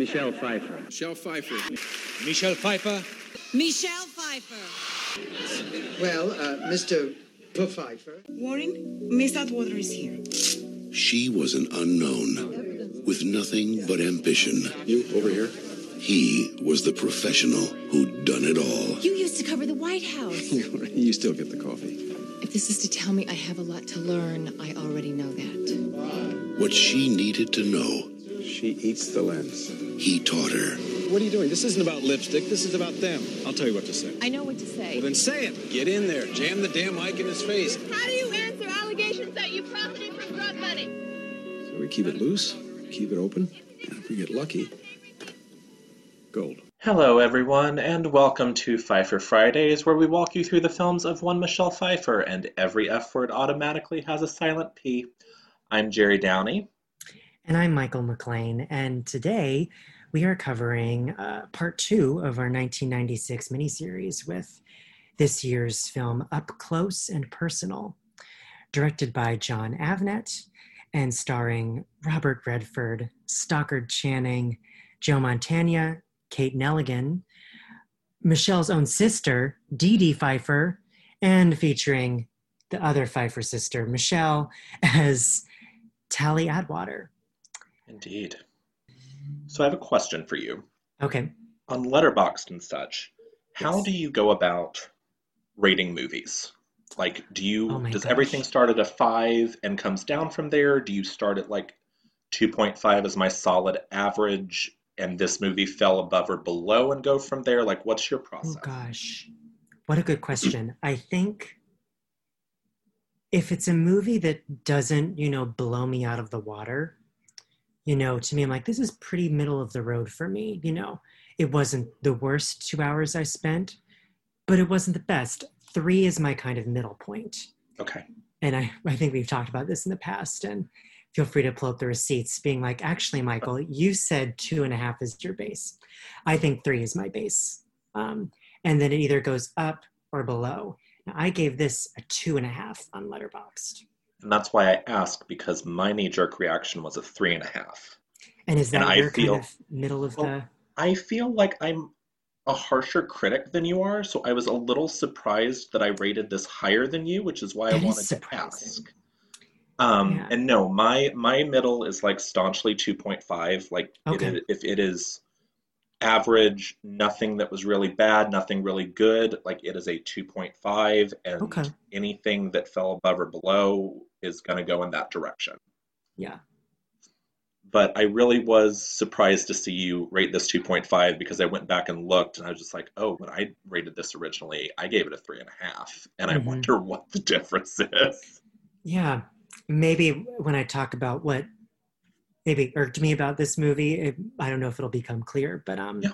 Michelle Pfeiffer. Michelle Pfeiffer. Michelle Pfeiffer. Michelle Pfeiffer. Well, uh, Mr. Pfeiffer. Warren, Miss Atwater is here. She was an unknown with nothing but ambition. You over here? He was the professional who'd done it all. You used to cover the White House. you still get the coffee. If this is to tell me I have a lot to learn, I already know that. What she needed to know, She eats the lens. he taught her. What are you doing? This isn't about lipstick. This is about them. I'll tell you what to say. I know what to say. Well, then say it. Get in there. Jam the damn mic in his face. How do you answer allegations that you profited from drug money? So we keep it loose, keep it open, and if we get lucky, gold. Hello, everyone, and welcome to Pfeiffer Fridays, where we walk you through the films of one Michelle Pfeiffer, and every F word automatically has a silent P. I'm Jerry Downey. And I'm Michael McLean, and today we are covering uh, part two of our 1996 miniseries with this year's film Up Close and Personal, directed by Jon Avnet and starring Robert Redford, Stockard Channing, Joe Mantegna, Kate Nelligan, Michelle's own sister, Dee Dee Pfeiffer, and featuring the other Pfeiffer sister, Michelle, as Tally Atwater. Indeed. So I have a question for you. Okay. On Letterboxd and such, how Yes. do you go about rating movies? Like, do you Oh does gosh. everything start at a five and comes down from there? Do you start at like 2.5 as my solid average, and this movie fell above or below and go from there? Like, what's your oh process? Oh gosh. What a good question. I think if it's a movie that doesn't, you know, blow me out of the water, you know, to me, I'm like, this is pretty middle of the road for me. You know, it wasn't the worst two hours I spent, but it wasn't the best. Three is my kind of middle point. Okay. And I, I think we've talked about this in the past. And feel free to pull up the receipts, being like, actually, Michael, you said two and a half is your base. I think three is my base. Um, and then it either goes up or below. Now, I gave this a two and a half on Letterboxd. And that's why I asked because my knee jerk reaction was a three and a half. And is And that I your feel- kind of middle of Well, the? I feel like I'm a harsher critic than you are, so I was a little surprised that I rated this higher than you, which is why I wanted to ask. Um, Yeah. and no, my my middle is like staunchly 2.5. Like Okay. is, if it is average, nothing that was really bad, nothing really good, like it is a 2.5, and Okay. anything that fell above or below is going to go in that direction. Yeah. but I really was surprised to see you rate this 2.5 because I went back and looked and I was just like, oh, when I rated this originally, I gave it a three and a half. And I Mhm. wonder what the difference is. Yeah. Maybe when I talk about what maybe irked me about this movie, it, I don't know if it'll become clear, but um, Yeah.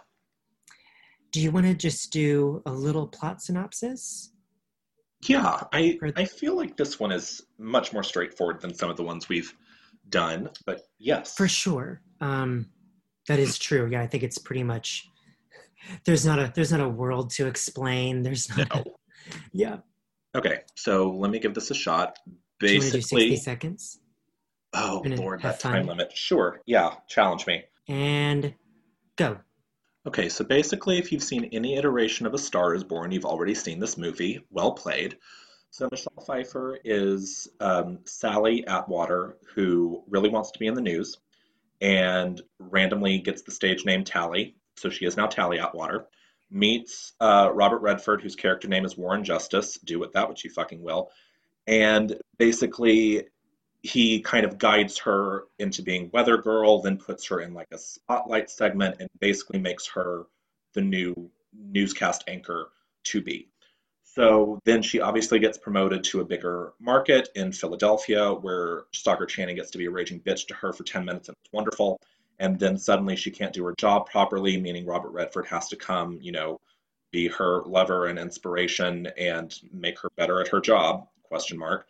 do you want to just do a little plot synopsis? Yeah, I, I feel like this one is much more straightforward than some of the ones we've done, but yes. For sure. Um, that is true. Yeah, I think it's pretty much. There's not a there's not a world to explain. There's not. No. yeah. Okay, so let me give this a shot. Do you to do Basically, 60 seconds? Oh lord, that time fun. limit. Sure, yeah, challenge me. And go. Okay, so basically, if you've seen any iteration of A Star is Born, you've already seen this movie. Well played. So, Michelle Pfeiffer is um, Sally Atwater, who really wants to be in the news and randomly gets the stage name Tally. So, she is now Tally Atwater. Meets uh, Robert Redford, whose character name is Warren Justice. Do with that what you fucking will. And basically, he kind of guides her into being weather girl then puts her in like a spotlight segment and basically makes her the new newscast anchor to be. So then she obviously gets promoted to a bigger market in philadelphia where stockard channing gets to be a raging bitch to her for 10 minutes and it's wonderful. And then suddenly she can't do her job properly meaning robert redford has to come you know be her lover and inspiration and make her better at her job question mark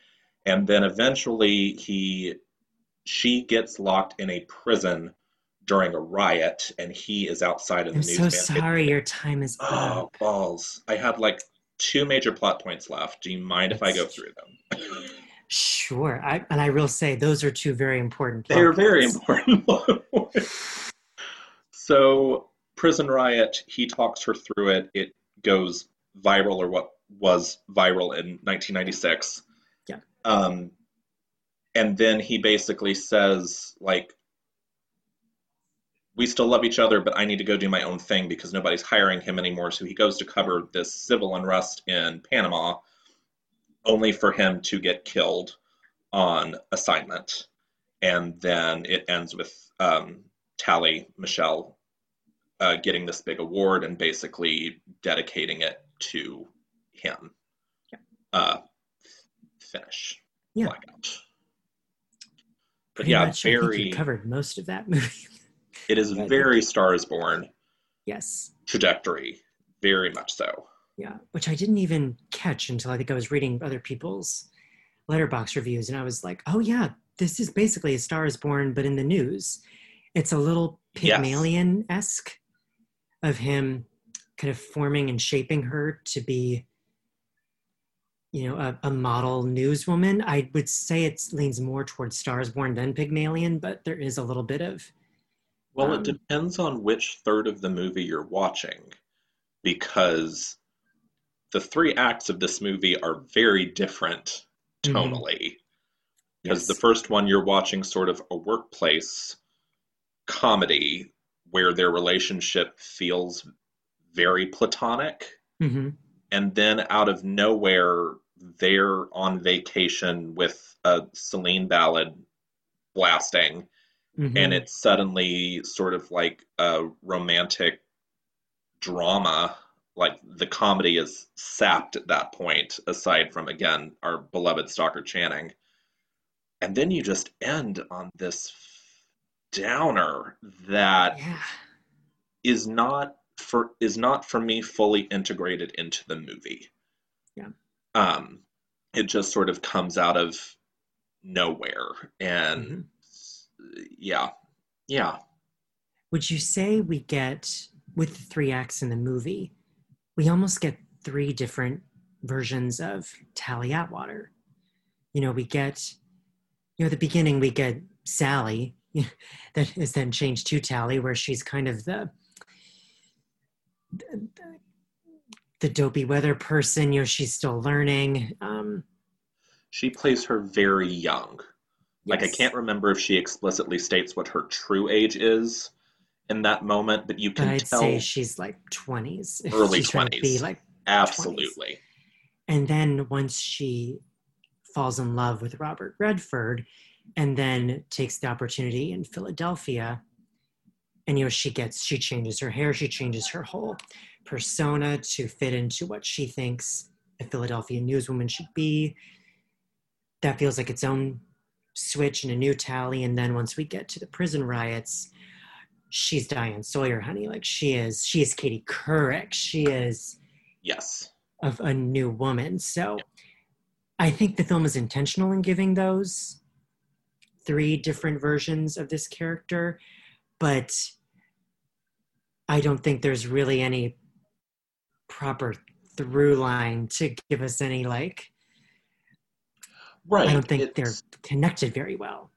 and then eventually he she gets locked in a prison during a riot and he is outside in the I'm news so van. sorry your time is up. oh up. balls i had like two major plot points left do you mind if i go through them Sure. I, and I will say those are two very important. plot they're very important So, Prison Riot, he talks her through it. It goes viral, or what was viral in 1996. Um, and then he basically says, like, we still love each other, but I need to go do my own thing because nobody's hiring him anymore. So he goes to cover this civil unrest in Panama, only for him to get killed on assignment. And then it ends with um, Tally Michelle uh, getting this big award and basically dedicating it to him. Yeah. Uh, finish. Yeah. Blackout. But Pretty yeah, much, very. covered most of that movie. It is Yeah, very Stars Born yes. trajectory, very much so. Yeah, which I didn't even catch until I think I was reading other people's Letterboxd reviews, and I was like, "Oh yeah, this is basically a Star is Born, but in the news. It's a little Pygmalion esque of him kind of forming and shaping her to be, you know, a, a model newswoman. I would say it leans more towards Stars Born than Pygmalion, but there is a little bit of Well, Um, it depends on which third of the movie you're watching, because the three acts of this movie are very different Mhm. tonally. Because yes. the first one, you're watching sort of a workplace comedy where their relationship feels very platonic. Mhm. and then out of nowhere they're on vacation with a Celine ballad blasting Mhm. and it's suddenly sort of like a romantic drama like the comedy is sapped at that point aside from again our beloved stockard channing and then you just end on this downer that yeah. is not for is not for me fully integrated into the movie. Yeah. Um it just sort of comes out of nowhere and Mhm. yeah. Yeah. Would you say we get with the three acts in the movie, we almost get three different versions of Tally Atwater? You know, we get, you know, at the beginning we get Sally, that is then changed to Tally, where she's kind of the the, the dopey weather person. You know, she's still learning. Um, She plays her very young. Like I can't remember if she explicitly states what her true age is in that moment, but you but can I'd tell say she's like twenties. Early she's trying to be 20s. like absolutely. And then once she falls in love with Robert Redford and then takes the opportunity in Philadelphia and you know she gets she changes her hair, she changes her whole persona to fit into what she thinks a Philadelphia newswoman should be. That feels like its own switch and a new tally and then once we get to the prison riots she's Diane Sawyer, honey. Like she is, she is Katie Couric. She is Yes. of a new woman. So I think the film is intentional in giving those three different versions of this character, but I don't think there's really any proper through line to give us any like Right. I don't think they're connected very well.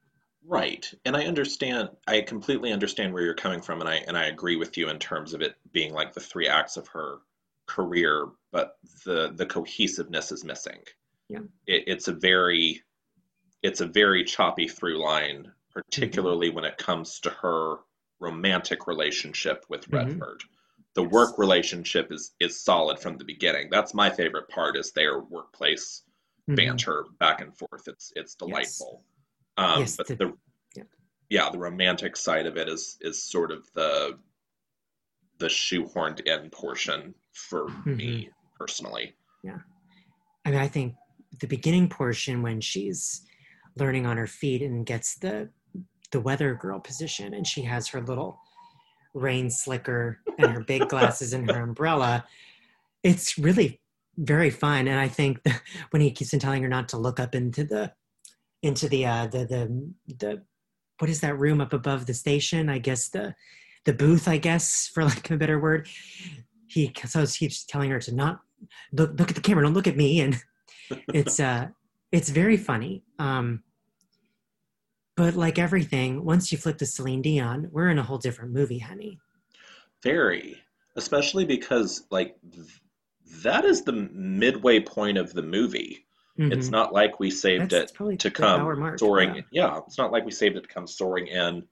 Right. And I understand I completely understand where you're coming from and I and I agree with you in terms of it being like the three acts of her career, but the the cohesiveness is missing. Yeah. It, it's a very it's a very choppy through line, particularly when it comes to her romantic relationship with Mhm. Redford. The Yes. work relationship is is solid from the beginning. That's my favorite part is their workplace Mhm. banter back and forth. It's it's delightful. Um, Yes, but the- the, yeah. yeah, the romantic side of it is is sort of the the shoehorned in portion for Mm-hmm. me personally. Yeah. I mean, I think the beginning portion when she's learning on her feet and gets the the weather girl position, and she has her little rain slicker and her big glasses and her umbrella. It's really very fun, and I think when he keeps on telling her not to look up into the into the uh, the the the what is that room up above the station? I guess the the booth, I guess, for lack of a better word. He so he keeps telling her to not look look at the camera, don't look at me, and it's uh it's very funny. Um, but like everything, once you flip to Celine Dion, we're in a whole different movie, honey. Very, especially because like th- that is the midway point of the movie. It's Mhm. not like we saved That's it to come mark, soaring. yeah. Yeah. it's not like we saved it to come soaring in.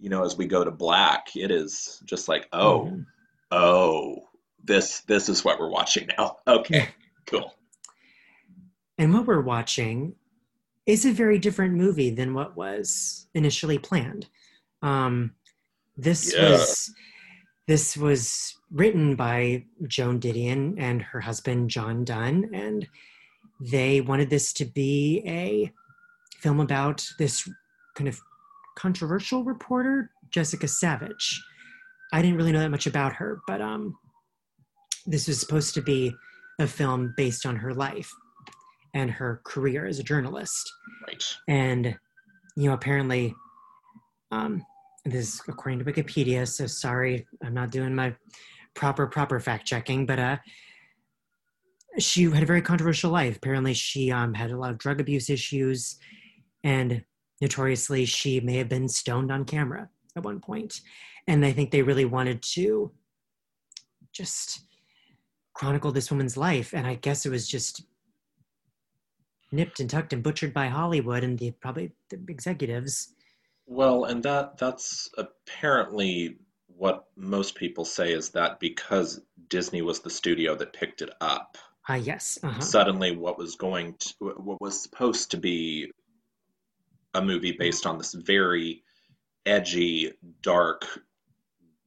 You know, as we go to black, it is just like, oh, Mhm. oh, this this is what we're watching now. Okay, cool. And what we're watching is a very different movie than what was initially planned. Um, this Yeah. was this was written by Joan Didion and her husband John Dunne, and they wanted this to be a film about this kind of controversial reporter, Jessica Savitch. I didn't really know that much about her, but um, this was supposed to be a film based on her life and her career as a journalist. Right. And, you know, apparently, um, this is according to Wikipedia, so sorry, I'm not doing my proper, proper fact checking, but uh, she had a very controversial life. Apparently, she um, had a lot of drug abuse issues, and notoriously, she may have been stoned on camera at one point. And I think they really wanted to just chronicle this woman's life. And I guess it was just nipped and tucked and butchered by Hollywood and the probably the executives. Well, and that that's apparently what most people say is that because Disney was the studio that picked it up, Ah, yes. Uh-huh. suddenly what was going to what was supposed to be a movie based on this very edgy, dark,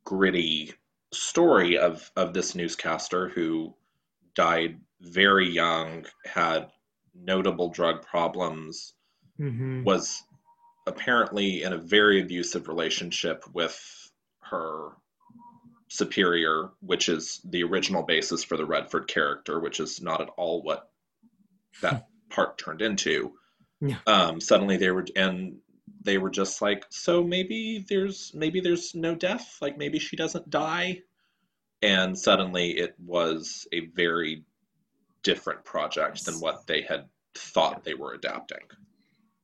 gritty story of of this newscaster who died very young, had notable drug problems, hmm was apparently in a very abusive relationship with her superior, which is the original basis for the Redford character, which is not at all what that part turned into. Yeah. Um, suddenly they were and they were just like, so maybe there's maybe there's no death, like maybe she doesn't die. And suddenly it was a very different project than what they had thought they were adapting.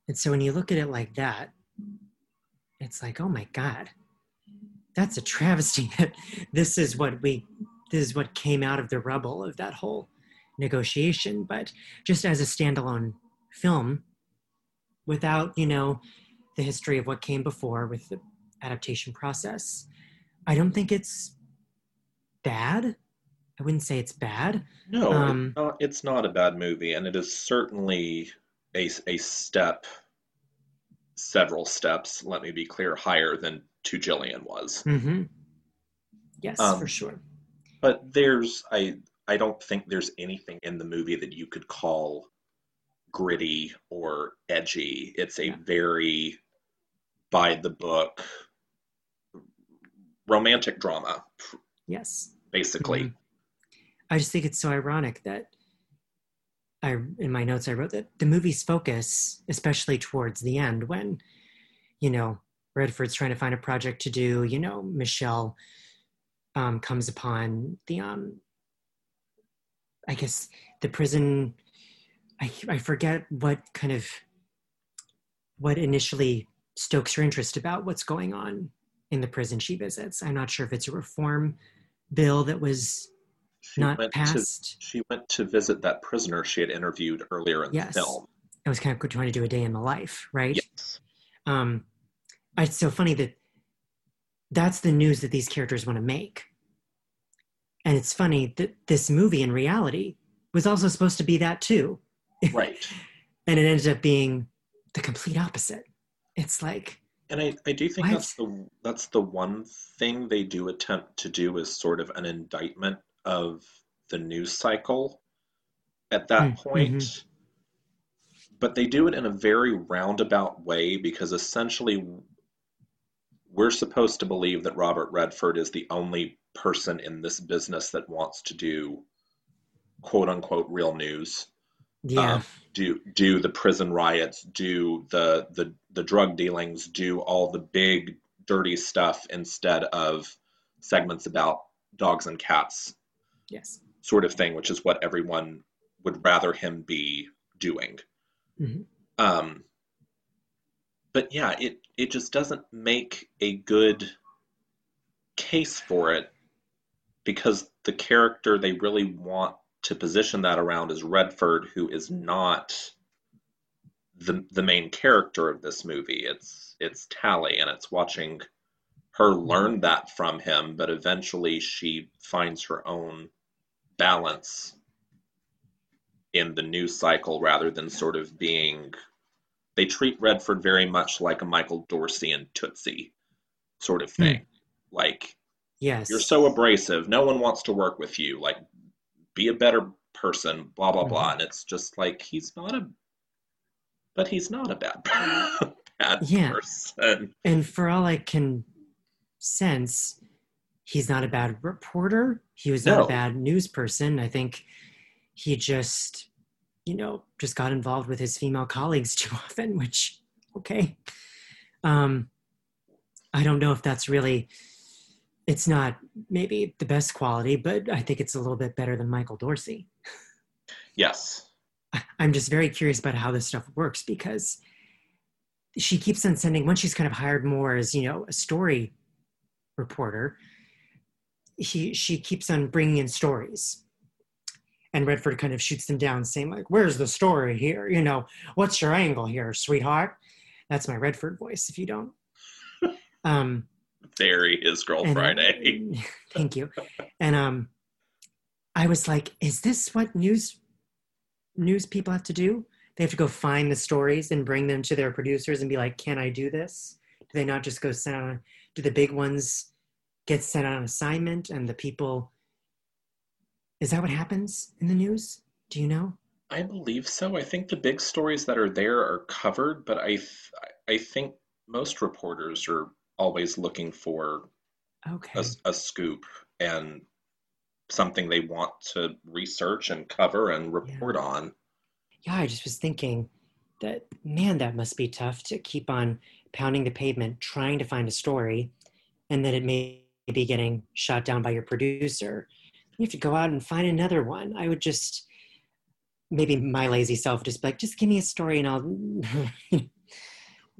And so when you look at it like that, it's like, oh my God, that's a travesty that this is what we, this is what came out of the rubble of that whole negotiation. But just as a standalone film, without, you know, the history of what came before with the adaptation process, I don't think it's bad. I wouldn't say it's bad. No, Um, it's, not, it's not a bad movie, and it is certainly a, a step, several steps, let me be clear, higher than To Gillian was. hmm Yes, Um, for sure. But there's, I, I don't think there's anything in the movie that you could call gritty or edgy. It's a Yeah. very by the book romantic drama, Yes. basically. Mhm. I just think it's so ironic that I in my notes I wrote that the movie's focus, especially towards the end, when you know Redford's trying to find a project to do, you know Michelle um, comes upon the um, I guess the prison. I I forget what kind of what initially stokes her interest about what's going on in the prison she visits. I'm not sure if it's a reform bill that was She not went to she went to visit that prisoner she had interviewed earlier in Yes. the film. I was kind of trying to do a day in the life, right? Yes. Um, it's so funny that that's the news that these characters want to make. And it's funny that this movie in reality was also supposed to be that too. Right. And it ended up being the complete opposite. It's like, And I, I do think What? that's the that's the one thing they do attempt to do is sort of an indictment of the news cycle at that Mm, point. mhm. But they do it in a very roundabout way because essentially we're supposed to believe that Robert Redford is the only person in this business that wants to do quote unquote real news yeah, um, do do the prison riots, do the the the drug dealings, do all the big dirty stuff instead of segments about dogs and cats, yes. sort of thing, which is what everyone would rather him be doing. Mhm. Um, but yeah, it it just doesn't make a good case for it because the character they really want to position that around is Redford, who is not the the main character of this movie. It's it's Tally, and it's watching her learn that from him, but eventually she finds her own balance in the news cycle rather than sort of being they treat Redford very much like a Michael Dorsey and Tootsie sort of hmm. thing. Like Yes. you're so abrasive, no one wants to work with you. Like be a better person, blah blah blah. Mm-hmm. And it's just like he's not a but he's not a bad bad Yeah. person. and for all I can sense, he's not a bad reporter. He was not No. a bad news person. I think he just, you know, just got involved with his female colleagues too often, which, okay. Um, I don't know if that's really, it's not maybe the best quality, but I think it's a little bit better than Michael Dorsey. Yes. I'm just very curious about how this stuff works because she keeps on sending once she's kind of hired more as you know a story reporter he she keeps on bringing in stories. And redford kind of shoots them down saying like where's the story here? You know what's your angle here sweetheart? That's my redford voice if you don't. Um Very is Girl and- Friday. thank you. And um i was like is this what news news people have to do? They have to go find the stories and bring them to their producers and be like can i do this? Do they not just go send do the big ones get sent on assignment and the people is that what happens in the news do you know I believe so. I think the big stories that are there are covered, but I th- I think most reporters are always looking for okay a, a scoop and something they want to research and cover and report on. yeah i just was thinking that man that must be tough to keep on pounding the pavement trying to find a story and then it may be getting shot down by your producer you have to go out and find another one i would just maybe my lazy self just be like just give me a story and i'll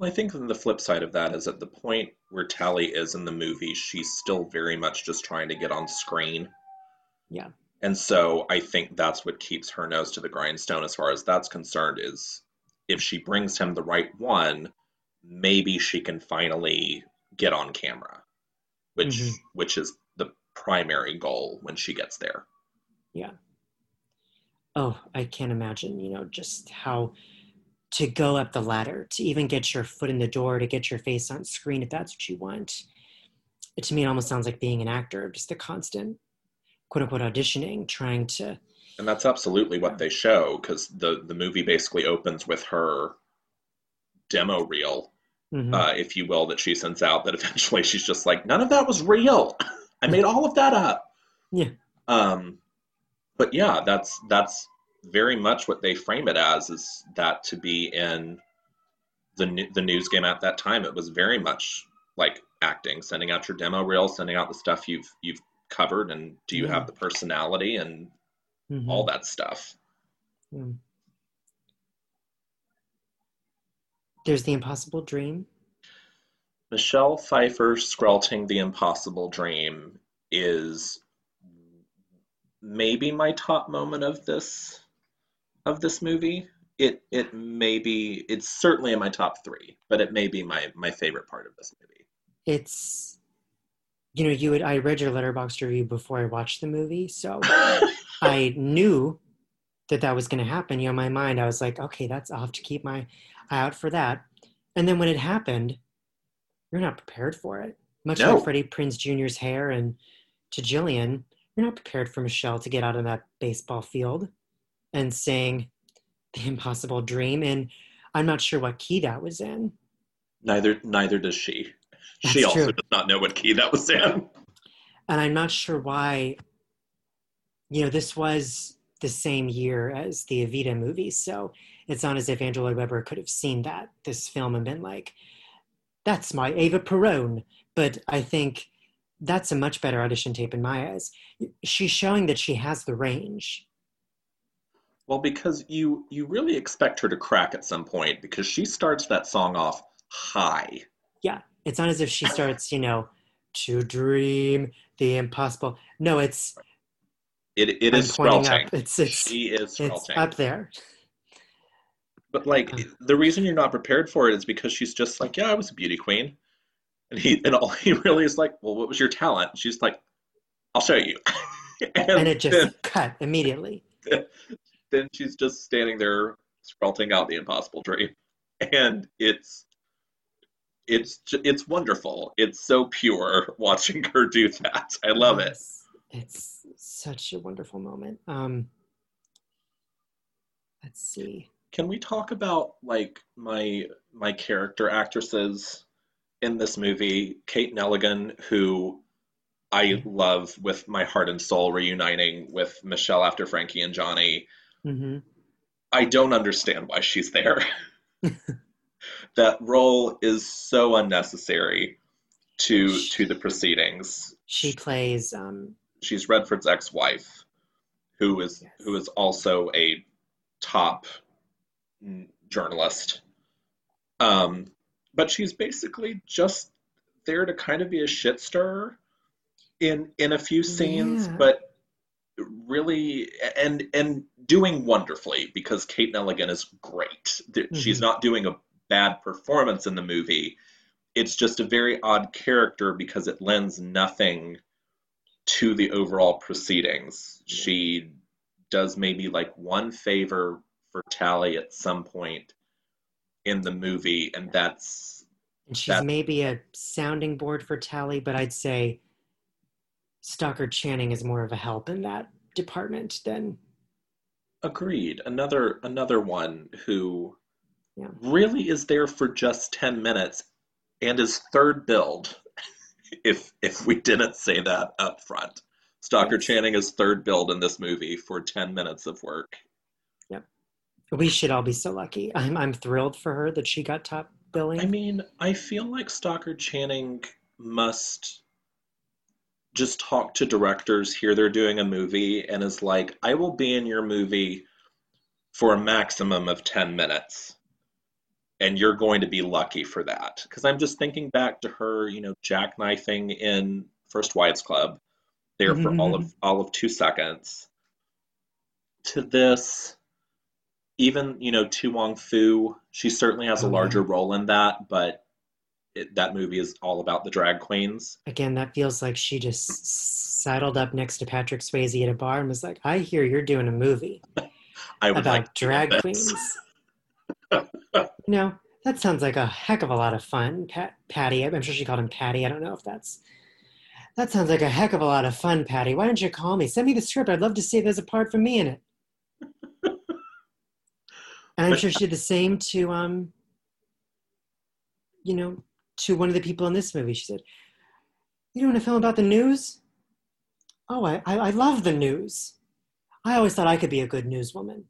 Well, I think the flip side of that is at the point where Tally is in the movie, she's still very much just trying to get on screen. Yeah. And so I think that's what keeps her nose to the grindstone as far as that's concerned is if she brings him the right one, maybe she can finally get on camera, which Mhm. which is the primary goal when she gets there. Yeah. Oh i can't imagine you know just how to go up the ladder to even get your foot in the door to get your face on screen if that's what you want it, to me it almost sounds like being an actor just the constant quote unquote auditioning trying to And that's absolutely what they show because the the movie basically opens with her demo reel Mhm. uh, if you will, that she sends out. That eventually she's just like, none of that was real. I made all of that up. Yeah. Um, but yeah, that's that's very much what they frame it as is that to be in the the news game at that time. It was very much like acting, sending out your demo reel, sending out the stuff you've you've covered, and do you Yeah. have the personality and Mhm. all that stuff. Mm. There's the impossible dream Michelle Pfeiffer squelching the impossible dream is maybe my top moment of this of this movie. It it may be it's certainly in my top three, but it may be my my favorite part of this movie. it's you know you would i read your Letterboxd review before i watched the movie so I knew that that was going to happen. You know, in my mind, I was like, okay, that's I'll have to keep my eye out for that. And then when it happened, you're not prepared for it. Much No. like Freddie Prinze Jr.'s hair and to Gillian, you're not prepared for Michelle to get out of that baseball field and sing the impossible dream. And I'm not sure what key that was in. Neither neither does she. she also true. does not know what key that was in. and I'm not sure why. You know, this was the same year as the Evita movie, so it's not as if Andrew Lloyd Webber could have seen that this film and been like, "That's my Eva Perón. But I think that's a much better audition tape in my eyes. She's showing that she has the range. Well, because you you really expect her to crack at some point because she starts that song off high. Yeah, it's not as if she starts, you know, to dream the impossible. No, it's It it up. It's it's she is it's up there. But like the reason you're not prepared for it is because she's just like, yeah, I was a beauty queen, and he and all he really is like, well, what was your talent? She's like, I'll show you, and, And it just then, cut immediately. then she's just standing there sprouting out the impossible dream, and it's it's it's wonderful. It's so pure watching her do that. I love it. It's, it's such a wonderful moment. Um, let's see. Can we talk about like my my character actresses in this movie? Kate Nelligan, who I love with my heart and soul, reuniting with Michelle after Frankie and Johnny. hmm I don't understand why she's there. that role is so unnecessary to to the proceedings. She plays um, She's Redford's ex-wife, who is Yes. who is also a top journalist. Um, but she's basically just there to kind of be a shit stirrer in in a few scenes, Yeah. but really and and doing wonderfully because Kate Nelligan is great. Th- She's not doing a bad performance in the movie. It's just a very odd character because it lends nothing to the overall proceedings. She does maybe like one favor for Tally at some point in the movie, and that's and she's That- maybe a sounding board for Tally, but I'd say Stockard Channing is more of a help in that department than agreed. Another another one who Yeah. really is there for just 10 minutes and is third billed. if if we didn't say that up front. Yes. Channing is third billed in this movie for 10 minutes of work. We should all be so lucky. I'm I'm thrilled for her that she got top billing. I mean, I feel like Stockard Channing must just talk to directors, hear they're doing a movie, and is like, I will be in your movie for a maximum of 10 minutes. And you're going to be lucky for that. Because I'm just thinking back to her, you know, jackknifing in First Wives Club, there for all of mm-hmm. all of two seconds. To this, even you know To Wong Foo, she certainly has a Oh, larger role in that, but it, that movie is all about the drag queens. Again, that feels like she just s- saddled up next to Patrick Swayze at a bar and was like, "I hear you're doing a movie I would about like drag queens." you know, that sounds like a heck of a lot of fun. Pat, Patty, I'm sure she called him Patty. I don't know if that's. That sounds like a heck of a lot of fun, Patty. Why don't you call me? Send me the script. I'd love to see if there's a part for me in it. And I'm sure she did the same to um. You know, to one of the people in this movie. She said, "You doing a film about the news? Oh, I I, I love the news. I always thought I could be a good newswoman."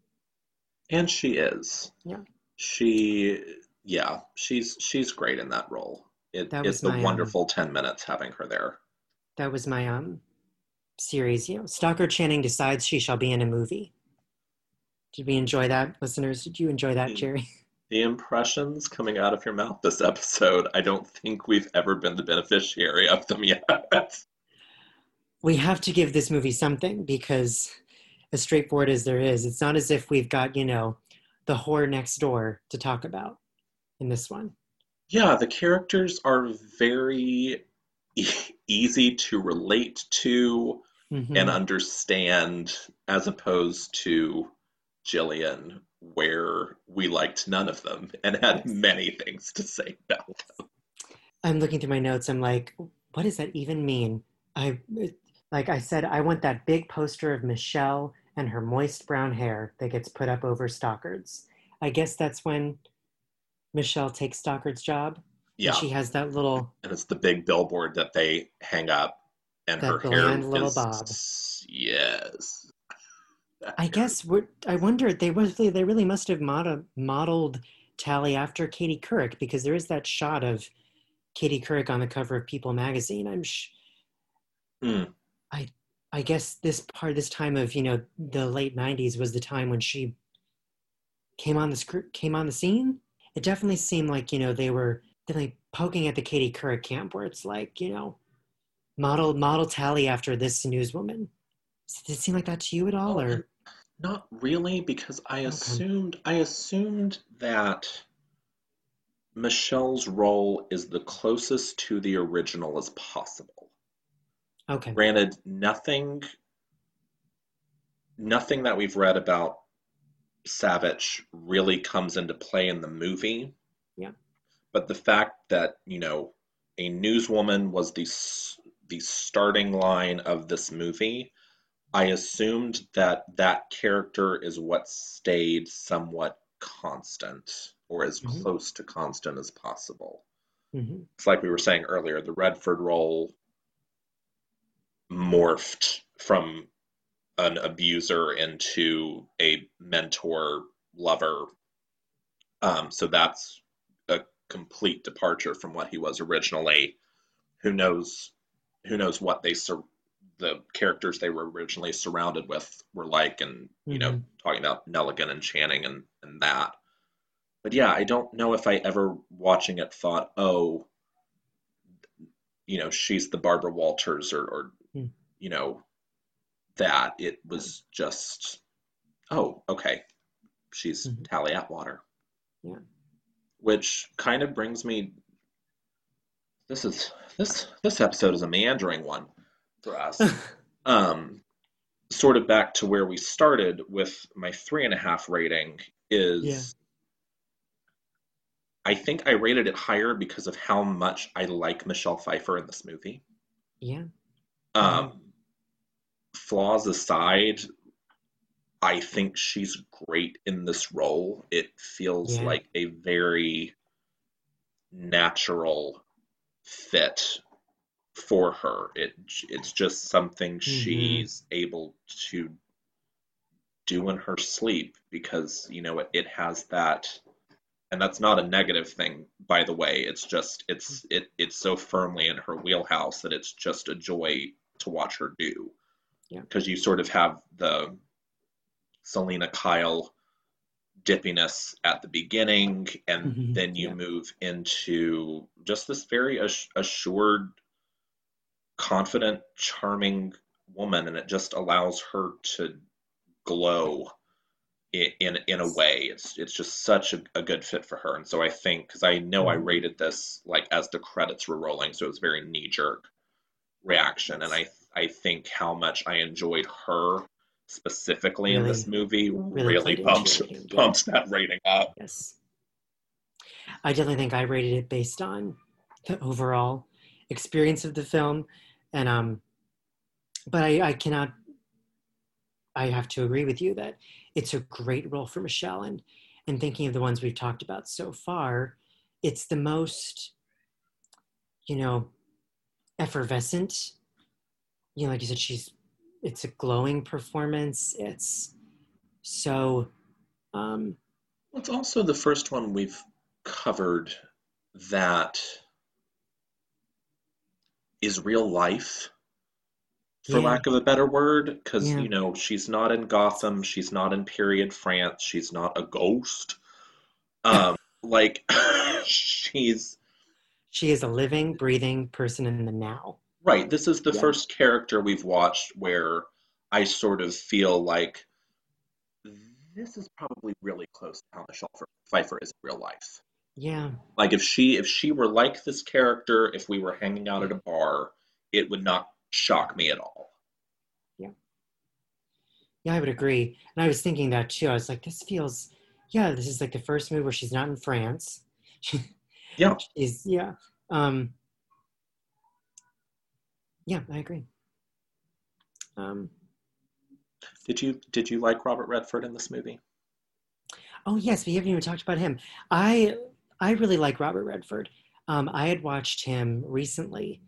And she is. Yeah. She yeah, she's she's great in that role. It, That it's the my, um, wonderful 10 minutes having her there. that was my um series you know stockard channing decides she shall be in a movie did we enjoy that listeners did you enjoy that jerry The impressions coming out of your mouth this episode, I don't think we've ever been the beneficiary of them yet. we have to give this movie something because as straightforward as there is it's not as if we've got you know the whore next door to talk about in this one yeah, the characters are very e- easy to relate to Mhm. and understand as opposed to Gillian, where we liked none of them and had many things to say about them. i'm looking through my notes i'm like what does that even mean i like i said i want that big poster of michelle and her moist brown hair that gets put up over stockard's i guess that's when michelle takes stockard's job Yeah, she has that little and it's the big billboard that they hang up, and her hair is bob. yes. I guess we're, i wonder they really they really must have mod- modeled tally after katie couric because there is that shot of katie couric on the cover of people magazine i'm sh- Hmm. i i guess this part this time of you know the late 90s was the time when she came on the script came on the scene it definitely seemed like you know they were definitely poking at the katie couric camp where it's like you know model model Tally after this newswoman. Did it seem like that to you at all, Oh, or Not really, because I assumed I assumed that Michelle's role is the closest to the original as possible. okay? Granted, nothing nothing that we've read about Savitch really comes into play in the movie. Yeah. But the fact that, you know, a newswoman was the the starting line of this movie, I assumed that that character is what stayed somewhat constant or as Mhm. close to constant as possible. hmm It's like we were saying earlier, the Redford role morphed from an abuser into a mentor lover. Um, so that's a complete departure from what he was originally. Who knows? Who knows what they sur- the characters they were originally surrounded with were like, and you know, talking about Nelligan and Channing and and that. But yeah, I don't know if I ever watching it thought, oh, you know, she's the Barbara Walters or, or Hmm. you know, that it was just, oh, okay, she's Mhm. Tally Atwater. Yeah. Which kind of brings me. This is this this episode is a meandering one for us. um, sort of back to where we started with my three and a half rating is. Yeah. I think I rated it higher because of how much I like Michelle Pfeiffer in this movie. yeah. Um, flaws aside, I think she's great in this role. It feels Yeah. like a very natural fit for her. It it's just something she's able to do in her sleep because you know it, it has that and that's not a negative thing by the way it's just it's it it's so firmly in her wheelhouse that it's just a joy to watch her do Yeah. because you sort of have the selina kyle dippiness at the beginning and Mhm, then you yeah. move into just this very ass- assured confident charming woman and it just allows her to glow in in a way it's it's just such a, a good fit for her and so i think because i know i Mhm. rated this like as the credits were rolling so it was very knee-jerk reaction and i i think how much i enjoyed her specifically in this movie really really, into bumps yeah. bumps that rating up Yes. I definitely think I rated it based on the overall experience of the film. And um but I, I cannot I have to agree with you that it's a great role for Michelle and and thinking of the ones we've talked about so far, it's the most, you know, effervescent. You know, like you said, she's it's a glowing performance. It's so um it's also the first one we've covered that is real life, for Yeah. lack of a better word, because Yeah. you know she's not in Gotham, she's not in period France, she's not a ghost. Um, like she's She is a living, breathing person in the now. right. This is the Yeah. first character we've watched where I sort of feel like this is probably really close to how Michelle Pfeiffer is in real life. Yeah, like if she if she were like this character if we were hanging out at a bar it would not shock me at all yeah, Yeah, I would agree. And I was thinking that too. I was like, this feels, yeah, this is like the first movie where she's not in France. Yeah. She's, yeah. Um, yeah, I agree. Um, did you did you like robert redford in this movie oh yes, we haven't even talked about him. I I really like Robert Redford. Um, I had watched him recently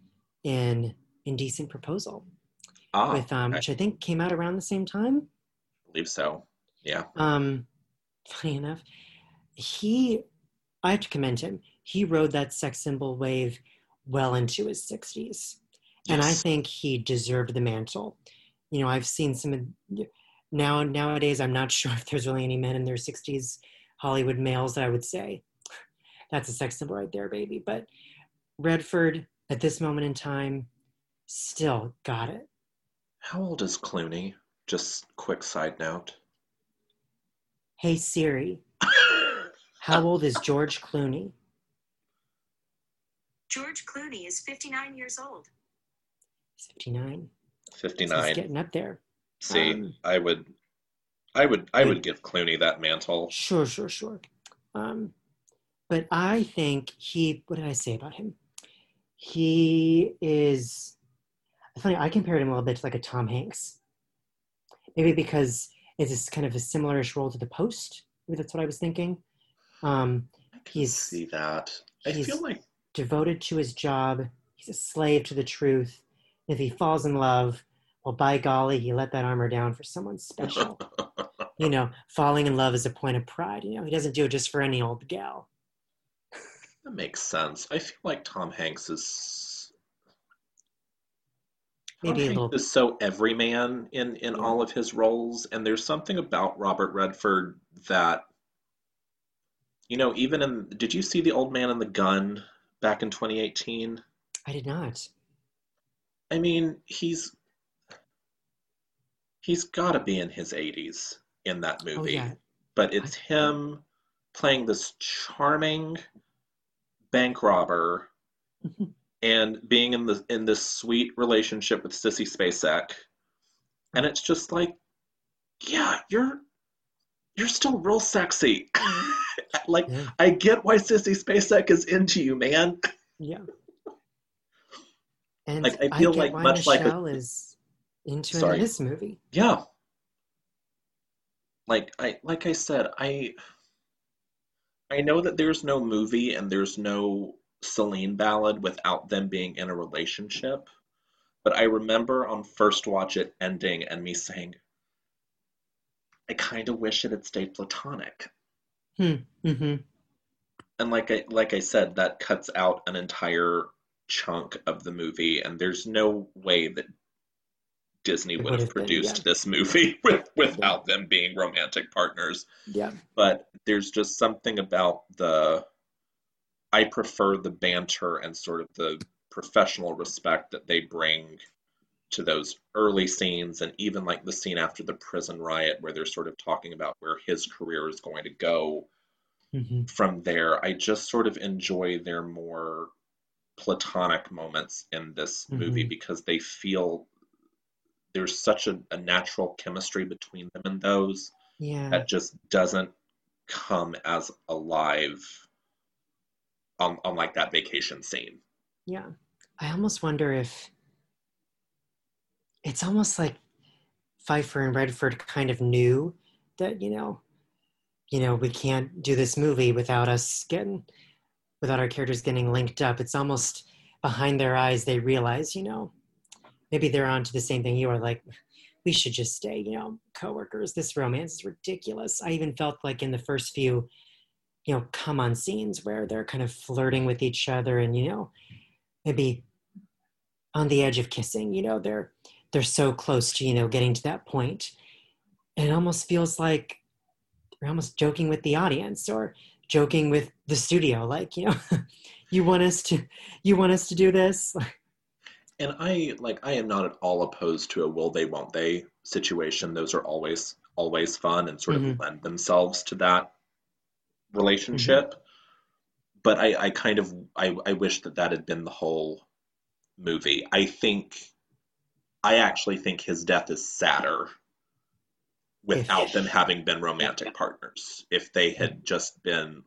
in Indecent Proposal ah with um, I which I think came out around the same time. I believe so yeah Um, funny enough, he, I have to commend him. He rode that sex symbol wave well into his 60s. And I think he deserved the mantle. You know, I've seen some of, now, nowadays, I'm not sure if there's really any men in their 60s Hollywood males that I would say, that's a sex symbol right there, baby. But Redford, at this moment in time, still got it. How old is Clooney? Just quick side note. Hey Siri, how old is George Clooney? George Clooney is 59 years old. He's 59. He's 59. getting up there. See, Um, I would I would I would give Clooney that mantle. Sure, sure, sure. Um, but I think he, what did I say about him? He is, funny, I compared him a little bit to like a Tom Hanks. Maybe because it's this kind of a similarish role to the post. Maybe that's what I was thinking. Um, I can He's- see that. I feel like devoted to his job. He's a slave to the truth. If he falls in love, well, by golly, he let that armor down for someone special. you know, falling in love is a point of pride. You know, he doesn't do it just for any old gal. That makes sense. I feel like Tom Hanks is Tom Maybe Hanks little. is so everyman in in Yeah. all of his roles, and there's something about Robert Redford that you know, even in did you see the old man and the gun back in 2018? I did not. I mean, he's he's got to be in his 80s in that movie. Oh yeah, But it's him playing this charming bank robber Mhm. and being in the in this sweet relationship with Sissy Spacek. And it's just like, yeah, you're you're still real sexy. like yeah, I get why Sissy Spacek is into you, man. yeah. And Like, I I, feel get like much like a- Michelle is into Sorry. this movie. Yeah. Like I like I said, I I know that there's no movie and there's no Celine ballad without them being in a relationship. But I remember on first watch it ending and me saying, I kind of wish it had stayed platonic. Mm-hmm. And like I like I said, that cuts out an entire chunk of the movie, and there's no way that Disney would have would've been, produced yeah. this movie with, without them being romantic partners. Yeah, But there's just something about the I prefer the banter and sort of the professional respect that they bring to those early scenes and even like the scene after the prison riot where they're sort of talking about where his career is going to go hmm from there. I just sort of enjoy their more platonic moments in this movie Mhm. because they feel there's such a, a natural chemistry between them and those yeah. that just doesn't come as alive on, on like that vacation scene. Yeah. I almost wonder if it's almost like Pfeiffer and Redford kind of knew that, you know, you know, we can't do this movie without us getting without our characters getting linked up. It's almost behind their eyes they realize, you know, maybe they're onto the same thing you are like we should just stay, you know, coworkers. This romance is ridiculous. I even felt like in the first few, you know, come on scenes where they're kind of flirting with each other and, you know, maybe on the edge of kissing, you know, they're they're so close to, you know, getting to that point. And it almost feels like they're almost joking with the audience or joking with the studio, like, you know, you want us to you want us to do this? And I like I am not at all opposed to a will they won't they situation. Those are always always fun and sort of Mhm. lend themselves to that relationship. But I, I kind of I, I wish that that had been the whole movie. I think I actually think his death is sadder without them having been romantic partners. If they had just been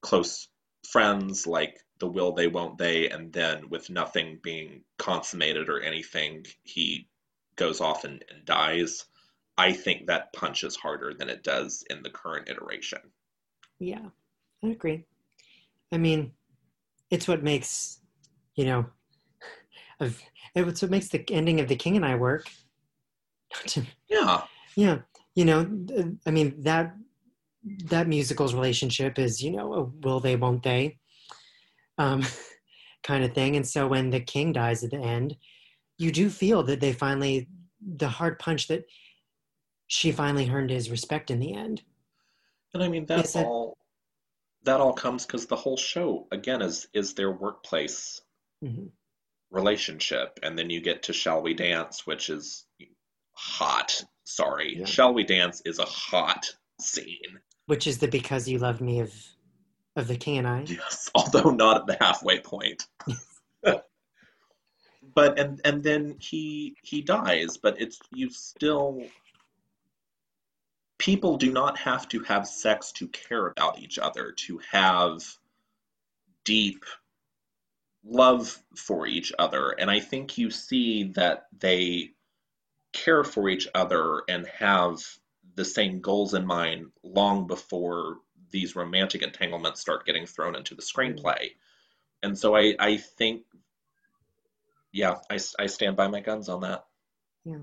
close friends, like the will they won't they, and then with nothing being consummated or anything, he goes off and, and dies. I think that punches harder than it does in the current iteration. Yeah, I agree. I mean, it's what makes, you know, of it's what makes the ending of The King and I work. Yeah. yeah, you know, I mean that that musical's relationship is, you know, a will they, won't they, um, kind of thing. And so when the king dies at the end, you do feel that they finally the hard punch that she finally earned his respect in the end. And I mean that's that- all that all comes because the whole show again is is their workplace hmm relationship. And then you get to Shall We Dance, which is hot. Sorry. Yeah. Shall We Dance is a hot scene. Which is the because you Love me of of the King and I. Yes, although not at the halfway point. but and and then he he dies, but it's you still people do not have to have sex to care about each other, to have deep love for each other. And I think you see that they care for each other and have the same goals in mind long before these romantic entanglements start getting thrown into the screenplay. And so I, I think, yeah, I, I stand by my guns on that. Yeah.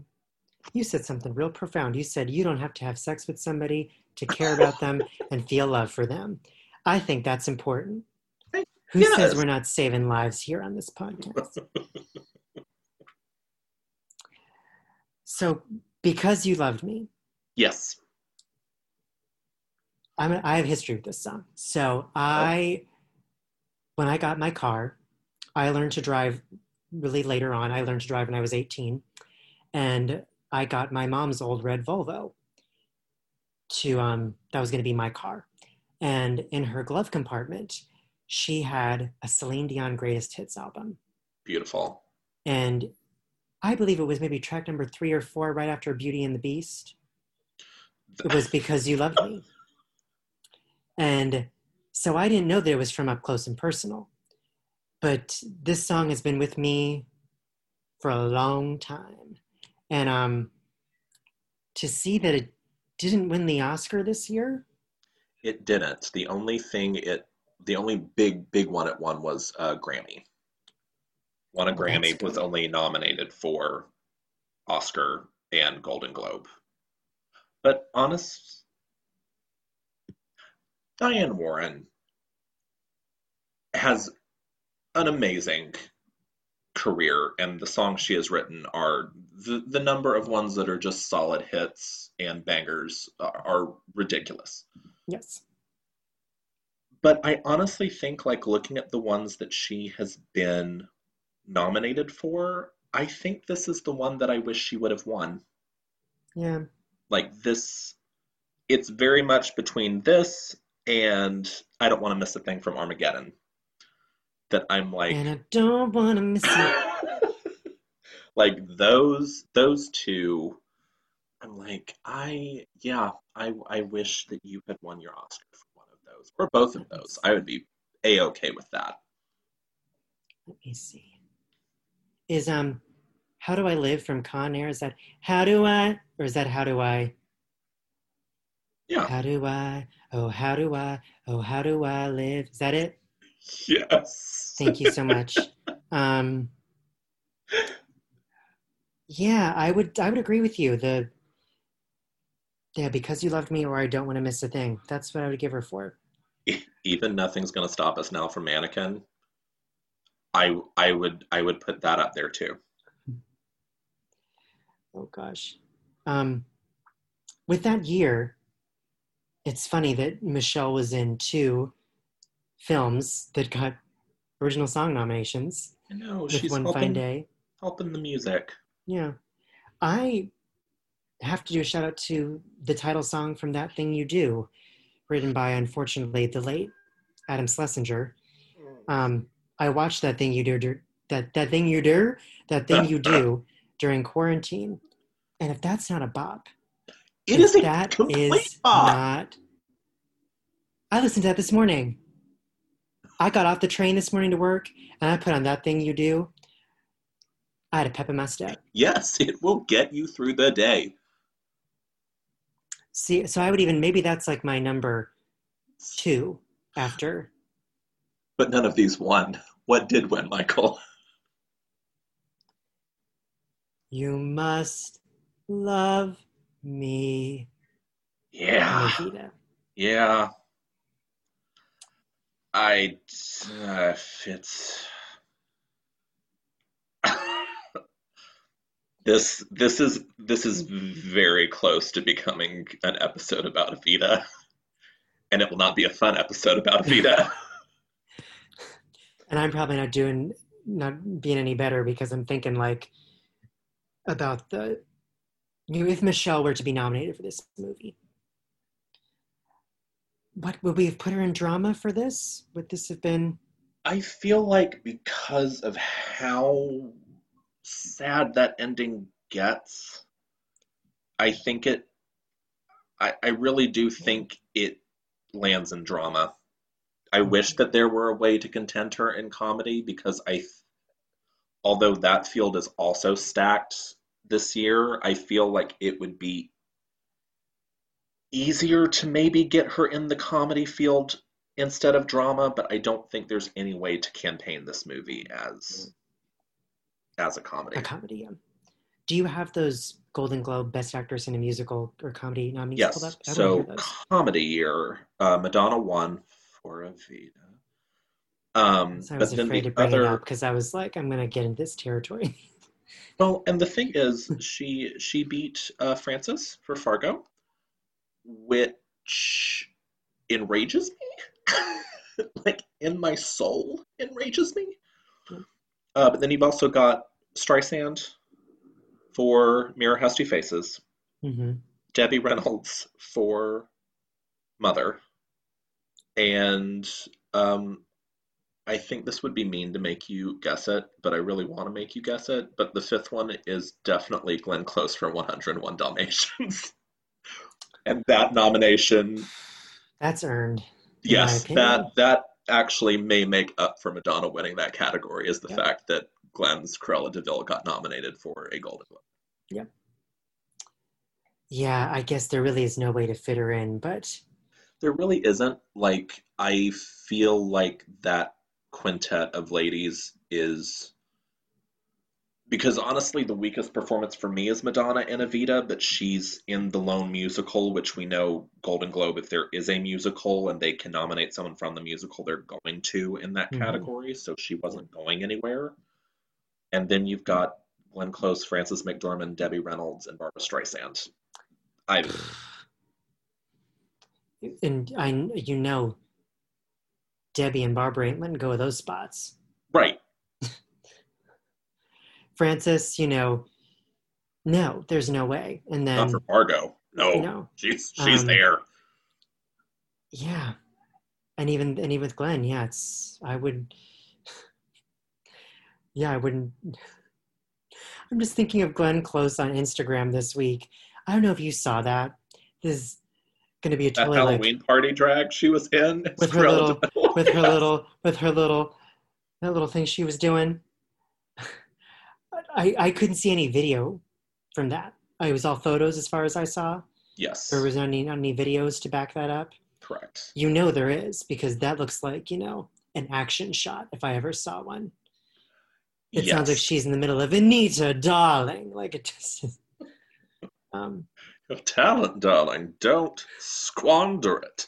You said something real profound. You said you don't have to have sex with somebody to care about them and feel love for them. I think that's important. Who Yes. says we're not saving lives here on this podcast? so, because you loved me, Yes. I'm a, I have history with this song. So I, when I got my car, I learned to drive really later on. I learned to drive when I was 18, and I got my mom's old red Volvo. To um, that was going to be my car, and in her glove compartment, she had a Celine Dion Greatest Hits album, Beautiful. and I believe it was maybe track number three or four, right after Beauty and the Beast. It was because you loved me. And so I didn't know that it was from Up Close and Personal. But this song has been with me for a long time. And um, to see that it didn't win the Oscar this year, It didn't. The only thing it, the only big, big one it won was uh, Grammy. Won a Oh, Grammy, was only nominated for Oscar and Golden Globe. But honest, Diane Warren has an amazing career, and the songs she has written are the, the number of ones that are just solid hits and bangers are, are ridiculous. yes. But I honestly think, like, looking at the ones that she has been nominated for, I think this is the one that I wish she would have won. Yeah. Like, this, it's very much between this and I Don't Want to Miss a Thing from Armageddon. That I'm like, And I don't want to miss it. like those those two i'm like i yeah i i wish that you had won your oscar for one of those or both of those i would be a-okay with that Let me see. Is um, how do I live from Con Air? Is that how do I, or is that how do I? Yeah. How do I? Oh, how do I? Oh, how do I live? Is that it? yes Thank you so much. um, yeah, I would. I would agree with you. The yeah, because you loved me, or I don't want to miss a thing. That's what I would give her for. even nothing's gonna stop us now from mannequin i i would i would put that up there too Oh gosh. Um, with that year, it's funny that Michelle was in two films that got original song nominations i know she's One helping, Fine Day. helping the music Yeah. I have to do a shout out to the title song from That Thing You Do, written by, unfortunately, the late Adam Schlesinger. Um, I watched that thing you do, dur- that, that thing you do, that thing you do during quarantine. And if that's not a bop, it is a that complete is bop. not. I listened to that this morning. I got off the train this morning to work and I put on that thing you do. I had a pep in my step. yes it will get you through the day See, so I would even maybe that's like my number two after. but none of these won what did win michael You must love me, yeah Nikita. Yeah. I uh, it's this this is this is very close to becoming an episode about Evita. And it will not be a fun episode about Evita. And I'm probably not doing not being any better because I'm thinking like about the if Michelle were to be nominated for this movie, what would we have put her in drama for this? Would this have been? I feel like because of how sad that ending gets, I think it. I, I really do think it lands in drama. I wish that there were a way to content her in comedy because I, although that field is also stacked this year, I feel like it would be easier to maybe get her in the comedy field instead of drama, but I don't think there's any way to campaign this movie as as a comedy. A comedy, yeah. Do you have those Golden Globe Best Actress in a Musical or Comedy nominees Yes. So comedy year, uh, Madonna won for Evita. Um, So I but was then afraid the to bring other, it up because I was like, I'm gonna get in this territory. well, and the thing is, she she beat uh, Frances for Fargo, which enrages me, like in my soul, enrages me. Uh, but then you've also got Streisand for Mirror Has Two Faces, hmm Debbie Reynolds for Mother. And um, I think this would be mean to make you guess it, but I really want to make you guess it. But the fifth one is definitely Glenn Close for 101 Dalmatians. and that nomination, That's earned. yes, that that actually may make up for Madonna winning that category is the Yep. fact that Glenn's Cruella de Vil got nominated for a Golden Globe. Yeah. Yeah, I guess there really is no way to fit her in, but There really isn't. Like, I feel like that quintet of ladies is. Because honestly, the weakest performance for me is Madonna and Evita, but she's in the lone musical, which we know Golden Globe, if there is a musical and they can nominate someone from the musical, they're going to in that Mhm. category. So she wasn't going anywhere. And then you've got Glenn Close, Frances McDormand, Debbie Reynolds, and Barbra Streisand. I and I, you know, Debbie and Barbra ain't letting go of those spots. right. Frances, you know, no, there's no way. And Not then, for Margot. No. no, She's she's Um, there. yeah, and even and even with Glenn, yeah, it's I would, yeah, I wouldn't. I'm just thinking of Glenn Close on Instagram this week. I don't know if you saw that. This is going to be a That Halloween party drag she was in. With her little- with her little with her little that little thing she was doing. I I couldn't see any video from that. It was all photos as far as I saw. Yes. There was any any videos to back that up. Correct. You know there is because that looks like you know an action shot if I ever saw one. It sounds like she's in the middle of Anita, darling. Like it just. um, Your talent, darling. Don't squander it.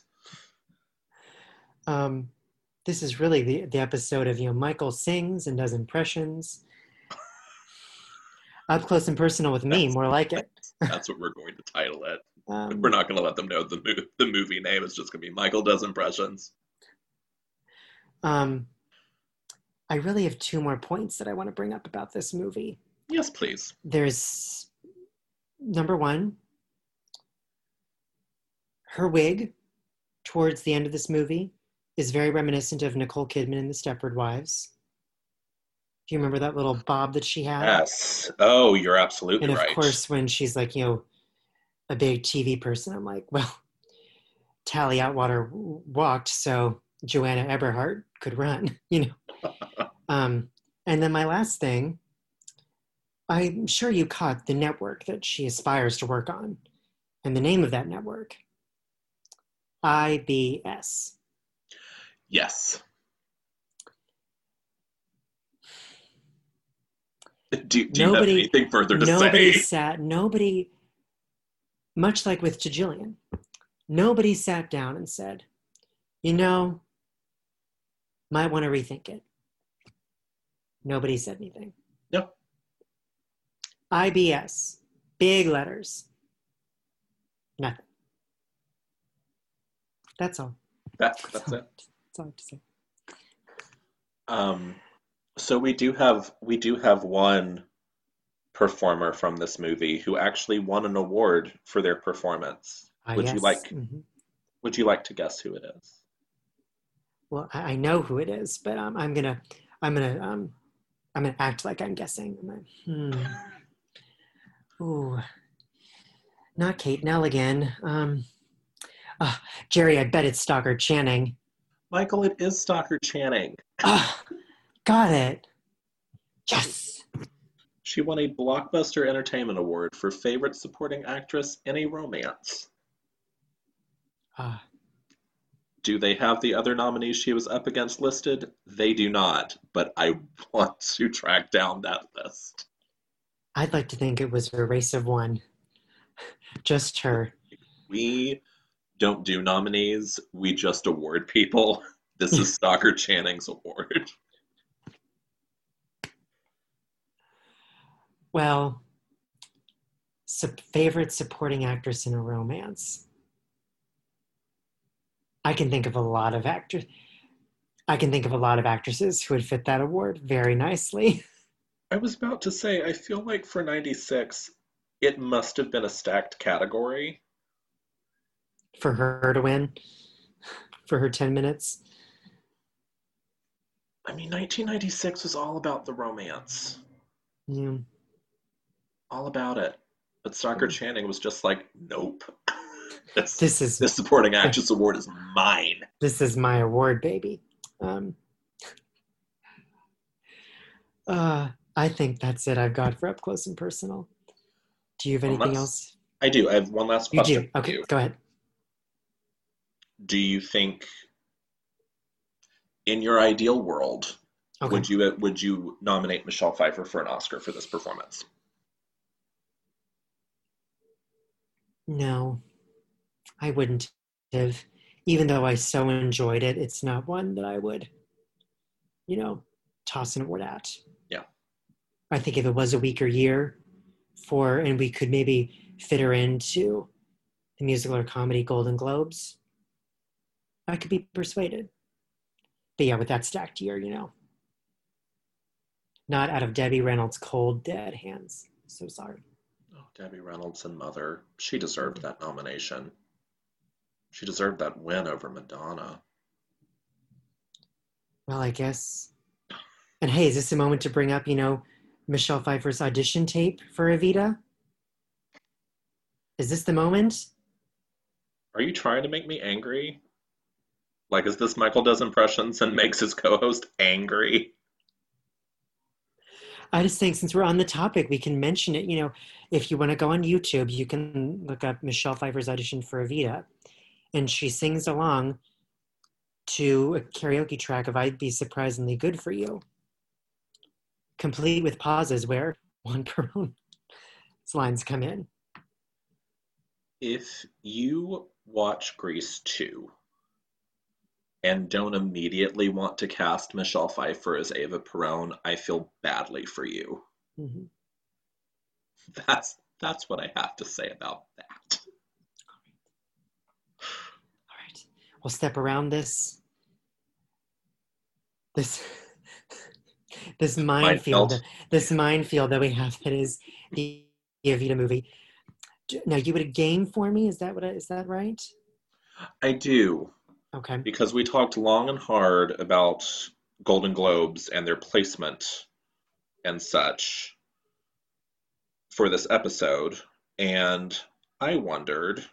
um, this is really the the episode of you know Michael sings and does impressions. Up close and personal with me, more like it. That's what we're going to title it. Um, We're not going to let them know the mo- the movie name. It's just going to be Michael Does Impressions. um, I really have two more points that I want to bring up about this movie. Yes, please. There's number one, her wig towards the end of this movie is very reminiscent of Nicole Kidman in The Stepford Wives. Do you remember that little bob that she had? Yes. Oh, you're absolutely and of right. course, when she's like, you know, a big TV person, I'm like, well, Tally Atwater w- walked so Joanna Eberhart could run, you know. um, and then my last thing, I'm sure you caught the network that she aspires to work on, and the name of that network, IBS. Yes. Do, do you have Nobody- anything further to say? nobody say? sat nobody much like with Gillian, nobody sat down and said, you know, might want to rethink it. Nobody said anything. No. IBS, big letters. Nothing. That's all. That, that's it. That's all I have to say. Um, So we do have we do have one performer from this movie who actually won an award for their performance. Ah, Would you yes. like Mhm. would you like to guess who it is? Well, I, I know who it is, but um, I'm gonna, I'm gonna, um, I'm gonna act like I'm guessing. I'm like, hmm. Ooh, not Kate Nelligan. Um, ah, Jerry, I bet it's Stockard Channing. Michael, it is Stockard Channing. Ah, got it. Yes. She won a Blockbuster Entertainment Award for Favorite Supporting Actress in a Romance. Ah, Do they have the other nominees she was up against listed? They do not, but I want to track down that list. I'd like to think it was a race of one. Just her. We don't do nominees, we just award people. This is Stockard Channing's award. Well, su- favorite supporting actress in a romance. I can think of a lot of actors. I can think of a lot of actresses who would fit that award very nicely. I was about to say, I feel like for 96, it must have been a stacked category. For her to win for her 10 minutes. I mean, 1996 was all about the romance, Yeah. all about it. But Stockard Channing was just like, nope. this, This is this supporting actress award is mine. this is my award, baby. Um, uh, I think that's it I've got for up close and personal. Do you have anything Unless- else? I do. I have one last You question. do. Okay, go ahead. Do you think, in your ideal world, Okay. would you would you nominate Michelle Pfeiffer for an Oscar for this performance? No, I wouldn't have. Even though I so enjoyed it, it's not one that I would, you know, toss an award at. Yeah. I think if it was a weaker year for, and we could maybe fit her into the musical or comedy Golden Globes, I could be persuaded. But yeah, with that stacked year, you know, not out of Debbie Reynolds' cold, dead hands. So sorry. Oh, Debbie Reynolds and Mother. She deserved that nomination. She deserved that win over Madonna. Well, I guess. And hey, is this a moment to bring up, you know, Michelle Pfeiffer's audition tape for Evita? Is this the moment? Are you trying to make me angry? Like, is this Michael does impressions and makes his co-host angry? I just think since we're on the topic, we can mention it. You know, if you want to go on YouTube, you can look up Michelle Pfeiffer's audition for Evita, and she sings along to a karaoke track of I'd Be Surprisingly Good for You, complete with pauses where Juan Perón lines come in. If you watch Grease 2 and don't immediately want to cast Michelle Pfeiffer as Eva Perón, I feel badly for you. Mhm. That's that's what I have to say about that. All right, we'll step around this. This this minefield, Minefield. this minefield that we have that is the Evita movie. Now, you would a game for me? Is that what? I, is that right? I do. Okay. because we talked long and hard about Golden Globes and their placement and such for this episode, and I wondered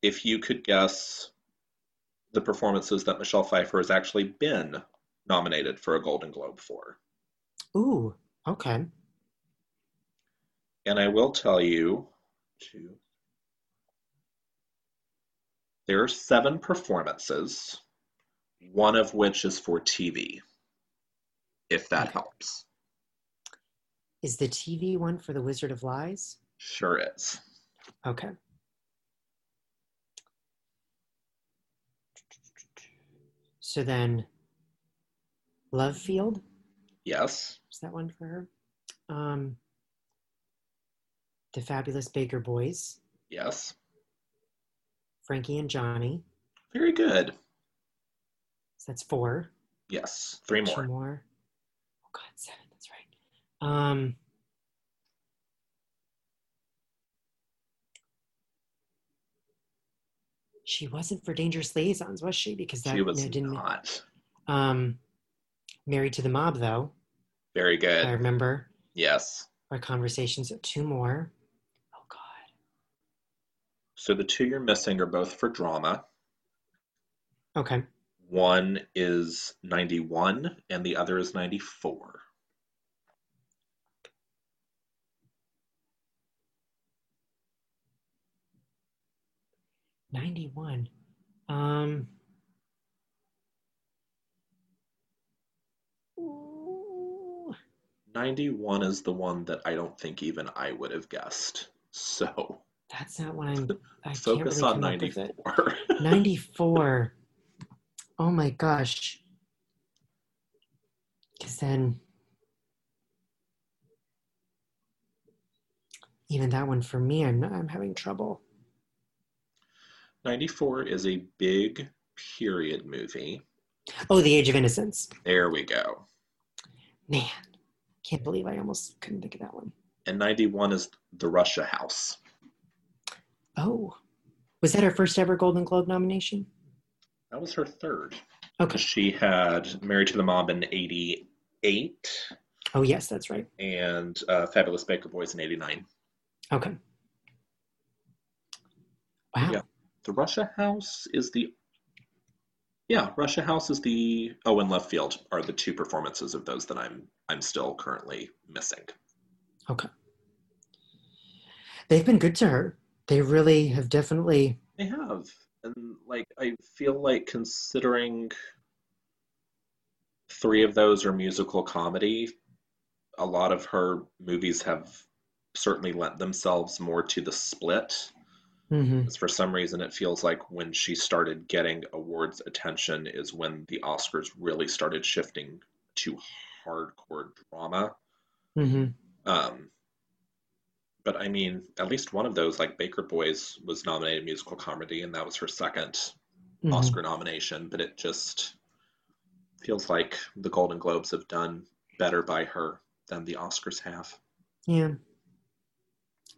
if you could guess the performances that Michelle Pfeiffer has actually been nominated for a Golden Globe for. Ooh. Okay. And I will tell you, two, there are seven performances, one of which is for TV, if that helps. Is the TV one for The Wizard of Lies? Sure is. Okay. So then, Love Field Yes. is that one for her? Um, the Fabulous Baker Boys, Yes. Frankie and Johnny. Very good. So that's four. Yes, three Two more. more. Oh God, seven. That's right. Um. She wasn't for Dangerous Liaisons, was she? Because that She was no, didn't. not. Um, Married to the Mob, though. Very good. I remember Yes. our conversations. Two more. So the two you're missing are both for drama. Okay. One is 91 and the other is 94. Ninety-one. Um. 91 is the one that I don't think even I would have guessed. So That's not what I'm. I can't focus really on come up with it. 94. 94. Oh my gosh. Because then, even that one for me, I'm I'm having trouble. 94 is a big period movie. Oh, The Age of Innocence. There we go. Man, can't believe I almost couldn't think of that one. And 91 is The Russia House. Oh, was that her first ever Golden Globe nomination? That was her third. Okay. She had Married to the Mob in 88 Oh yes, that's right. and uh, Fabulous Baker Boys in 89. Okay. Wow. Yeah. The Russia House is the. Yeah, Russia House is the. Oh, and Love Field are the two performances of those that I'm I'm still currently missing. Okay. They've been good to her. They really have definitely. They have, and like I feel like considering three of those are musical comedy, a lot of her movies have certainly lent themselves more to the split. hmm for some reason, it feels like when she started getting awards attention is when the Oscars really started shifting to hardcore drama. hmm Um, but I mean, at least one of those, like Baker Boys, was nominated musical comedy, and that was her 2nd hmm Oscar nomination. But it just feels like the Golden Globes have done better by her than the Oscars have. Yeah.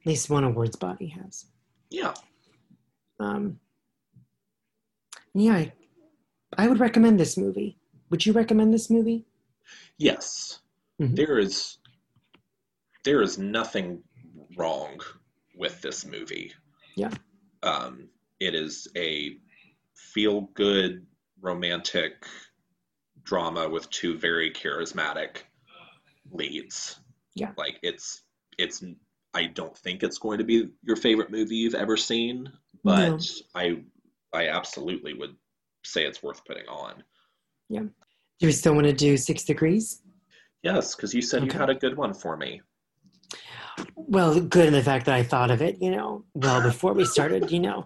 At least one awards body has. Yeah, Um, yeah, I, I would recommend this movie. Would you recommend this movie? yes, Mhm. there is there is nothing wrong with this movie. Yeah. Um, it is a feel good romantic drama with two very charismatic leads. Yeah. Like it's it's I don't think it's going to be your favorite movie you've ever seen, but No. I I absolutely would say it's worth putting on. Yeah. Do we still want to do Six Degrees? Yes, because you said Okay. you had a good one for me. Well, good in the fact that I thought of it, you know, well before we started, you know,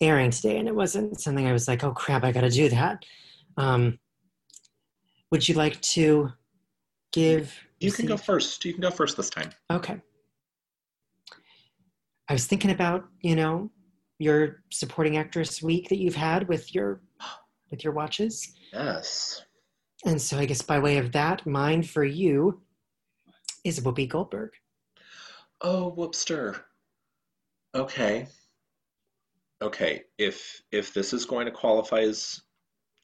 airing today, and it wasn't something I was like, oh crap, I got to do that. Um, would you like to give? You can go first. You can go first this time. Okay. I was thinking about, you know, your supporting actress week that you've had with your with your watches. Yes. And so I guess by way of that, mine for you is Whoopi Goldberg. Oh, whoopster. Okay. Okay. If if this is going to qualify as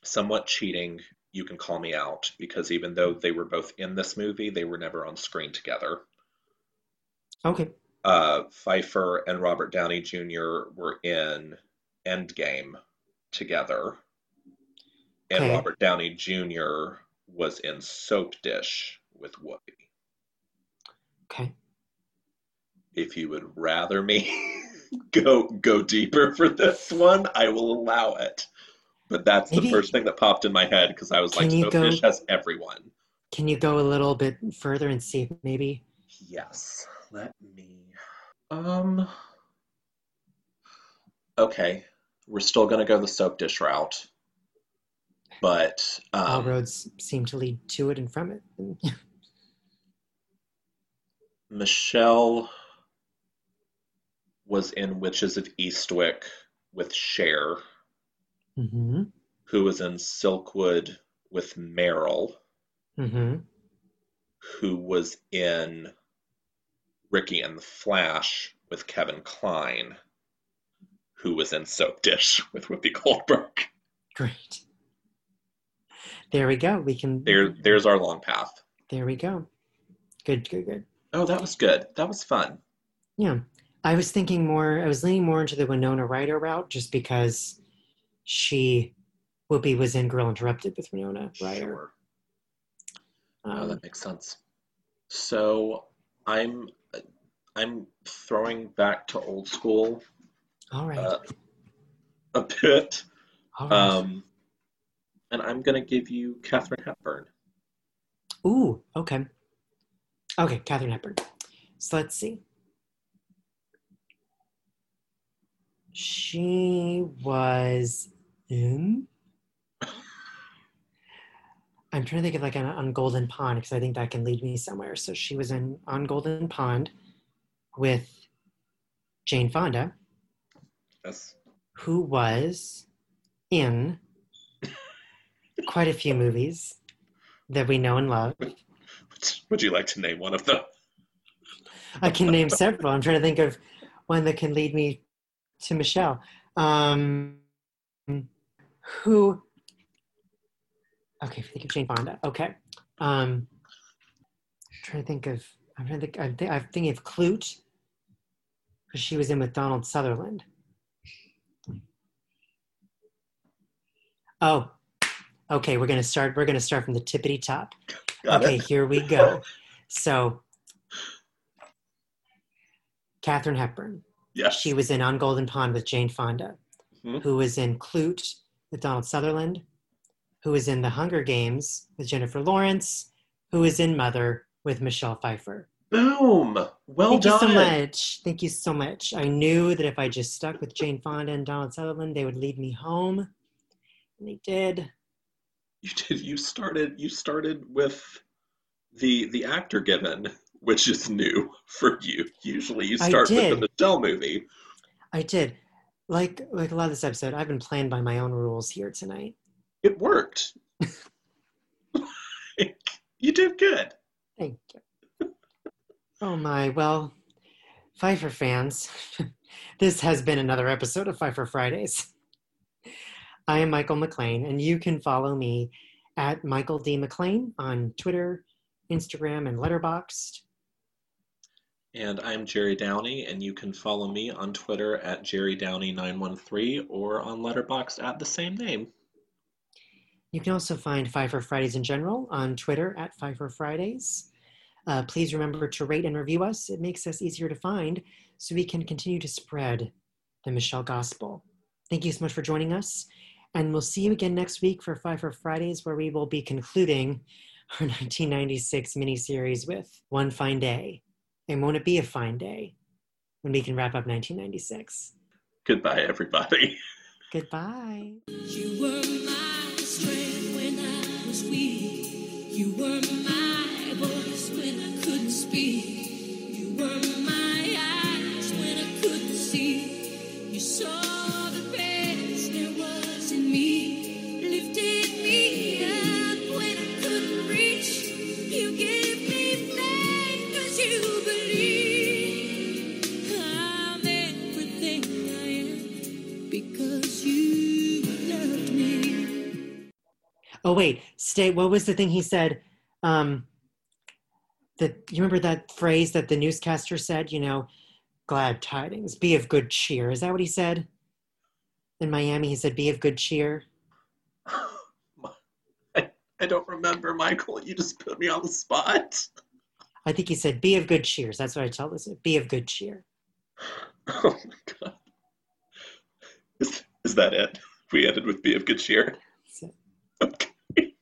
somewhat cheating, you can call me out because even though they were both in this movie, they were never on screen together. Okay. Uh, Pfeiffer and Robert Downey Jr. were in Endgame together, and Okay. Robert Downey Jr. was in Soapdish with Whoopi. Okay. If you would rather me go go deeper for this one, I will allow it. But that's Maybe- the first thing that popped in my head because I was Can like, Soapdish go- has everyone. Can you go a little bit further and see if maybe Yes. Let me. Um. Okay, we're still gonna go the Soapdish route, but all um, roads seem to lead to it and from it? Michelle was in Witches of Eastwick with Cher. hmm who was in Silkwood with Meryl, Mm-hmm. who was in Ricki and the Flash with Kevin Kline, who was in Soapdish with Whoopi Goldberg. Great. There we go. We can. There, there's our long path. There we go. Good, good, good. Oh, that was good. That was fun. Yeah. I was thinking more, I was leaning more into the Winona Ryder route just because she, Whoopi was in Girl Interrupted with Winona Ryder. Sure. Oh, Um, that makes sense. So I'm I'm throwing back to old school all right. uh, a bit, all right. um, and I'm gonna give you Katharine Hepburn. Ooh, okay. Okay, Katharine Hepburn. So let's see. She was in. I'm trying to think of like an, on Golden Pond because I think that can lead me somewhere. So she was in on Golden Pond with Jane Fonda, Yes. who was in quite a few movies that we know and love. Would, would you like to name one of them? I can name several. I'm trying to think of one that can lead me to Michelle. Um, who? Okay, think of Jane Fonda. Okay. Um, I'm trying to think of. I'm trying to think. I'm, th- I'm thinking of Klute, because she was in with Donald Sutherland. Oh, okay. We're gonna start. We're gonna start from the tippity top. Got okay, it. here we go. So, Katharine Hepburn. Yes. She was in On Golden Pond with Jane Fonda, Mhm. who was in Klute with Donald Sutherland, who was in The Hunger Games with Jennifer Lawrence, who was in Mother with Michelle Pfeiffer. Boom. Well Thank done. you so much. Thank you so much. I knew that if I just stuck with Jane Fonda and Donald Sutherland, they would lead me home. And they did. You did. You started. You started with the the actor given, which is new for you. Usually, you start with the Michelle movie. I did. Like like a lot of this episode, I've been playing by my own rules here tonight. It worked. you did good. Thank you. Oh my, well, Pfeiffer fans, this has been another episode of Pfeiffer Fridays. I am Michael McLean, and you can follow me at Michael D. McLean on Twitter, Instagram, and Letterboxd. And I'm Jerry Downey, and you can follow me on Twitter at JerryDowney913 or on Letterboxd at the same name. You can also find Pfeiffer Fridays in general on Twitter at Pfeiffer Fridays. Uh, please remember to rate and review us. It makes us easier to find so we can continue to spread the Michelle Gospel. Thank you so much for joining us. And we'll see you again next week for Pfeiffer Fridays, where we will be concluding our 1996 miniseries with One Fine Day. And won't it be a fine day when we can wrap up 1996? Goodbye, everybody. Goodbye. You were my strength when I was weak. You were my voice when I couldn't speak. You were my eyes when I couldn't see. You saw Oh wait, stay. What was the thing he said? Um, that you remember that phrase that the newscaster said? You know, glad tidings, be of good cheer. Is that what he said? In Miami, he said, "Be of good cheer." I, I don't remember, Michael. You just put me on the spot. I think he said, "Be of good cheers." That's what I tell this. Be of good cheer. Oh my god. Is, is that it? We ended with Be of Good Cheer.